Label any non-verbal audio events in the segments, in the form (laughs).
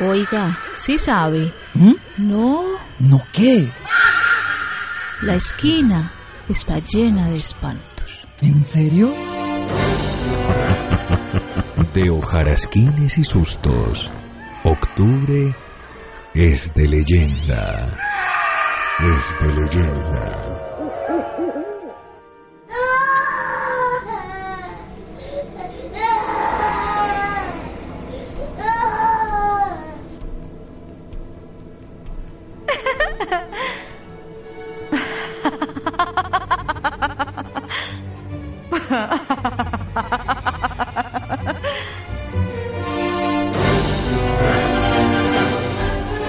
Oiga, ¿sí sabe? ¿Mm? No, ¿No qué? la esquina está llena de espantos. ¿En serio? De hojarasquines y sustos. Octubre es de leyenda. Es de leyenda.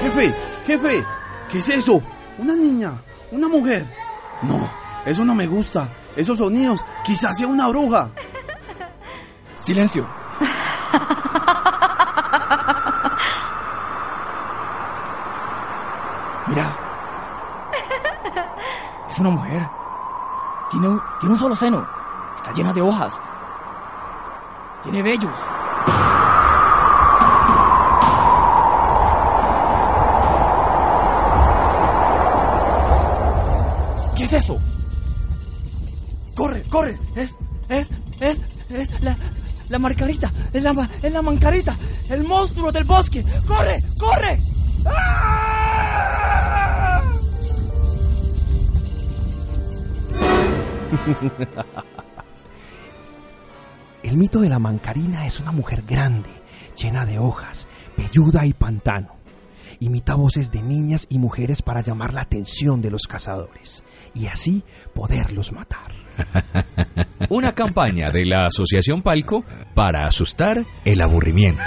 Jefe, jefe, ¿qué es eso? ¿Una niña? ¿Una mujer? No, eso no me gusta. Esos sonidos, quizás sea una bruja. Silencio. Mira. (laughs) Es una mujer. Tiene un, tiene un solo seno. Está llena de hojas. Tiene vellos. ¿Qué es eso? Corre, corre. Es, es, es, es la, la marcarita. Es la, es la mancarita. El monstruo del bosque. Corre, corre. ¡Ah! (laughs) El mito de la mancarina es una mujer grande, llena de hojas, velluda y pantano. Imita voces de niñas y mujeres para llamar la atención de los cazadores y así poderlos matar. (laughs) Una campaña de la Asociación Palco para asustar el aburrimiento.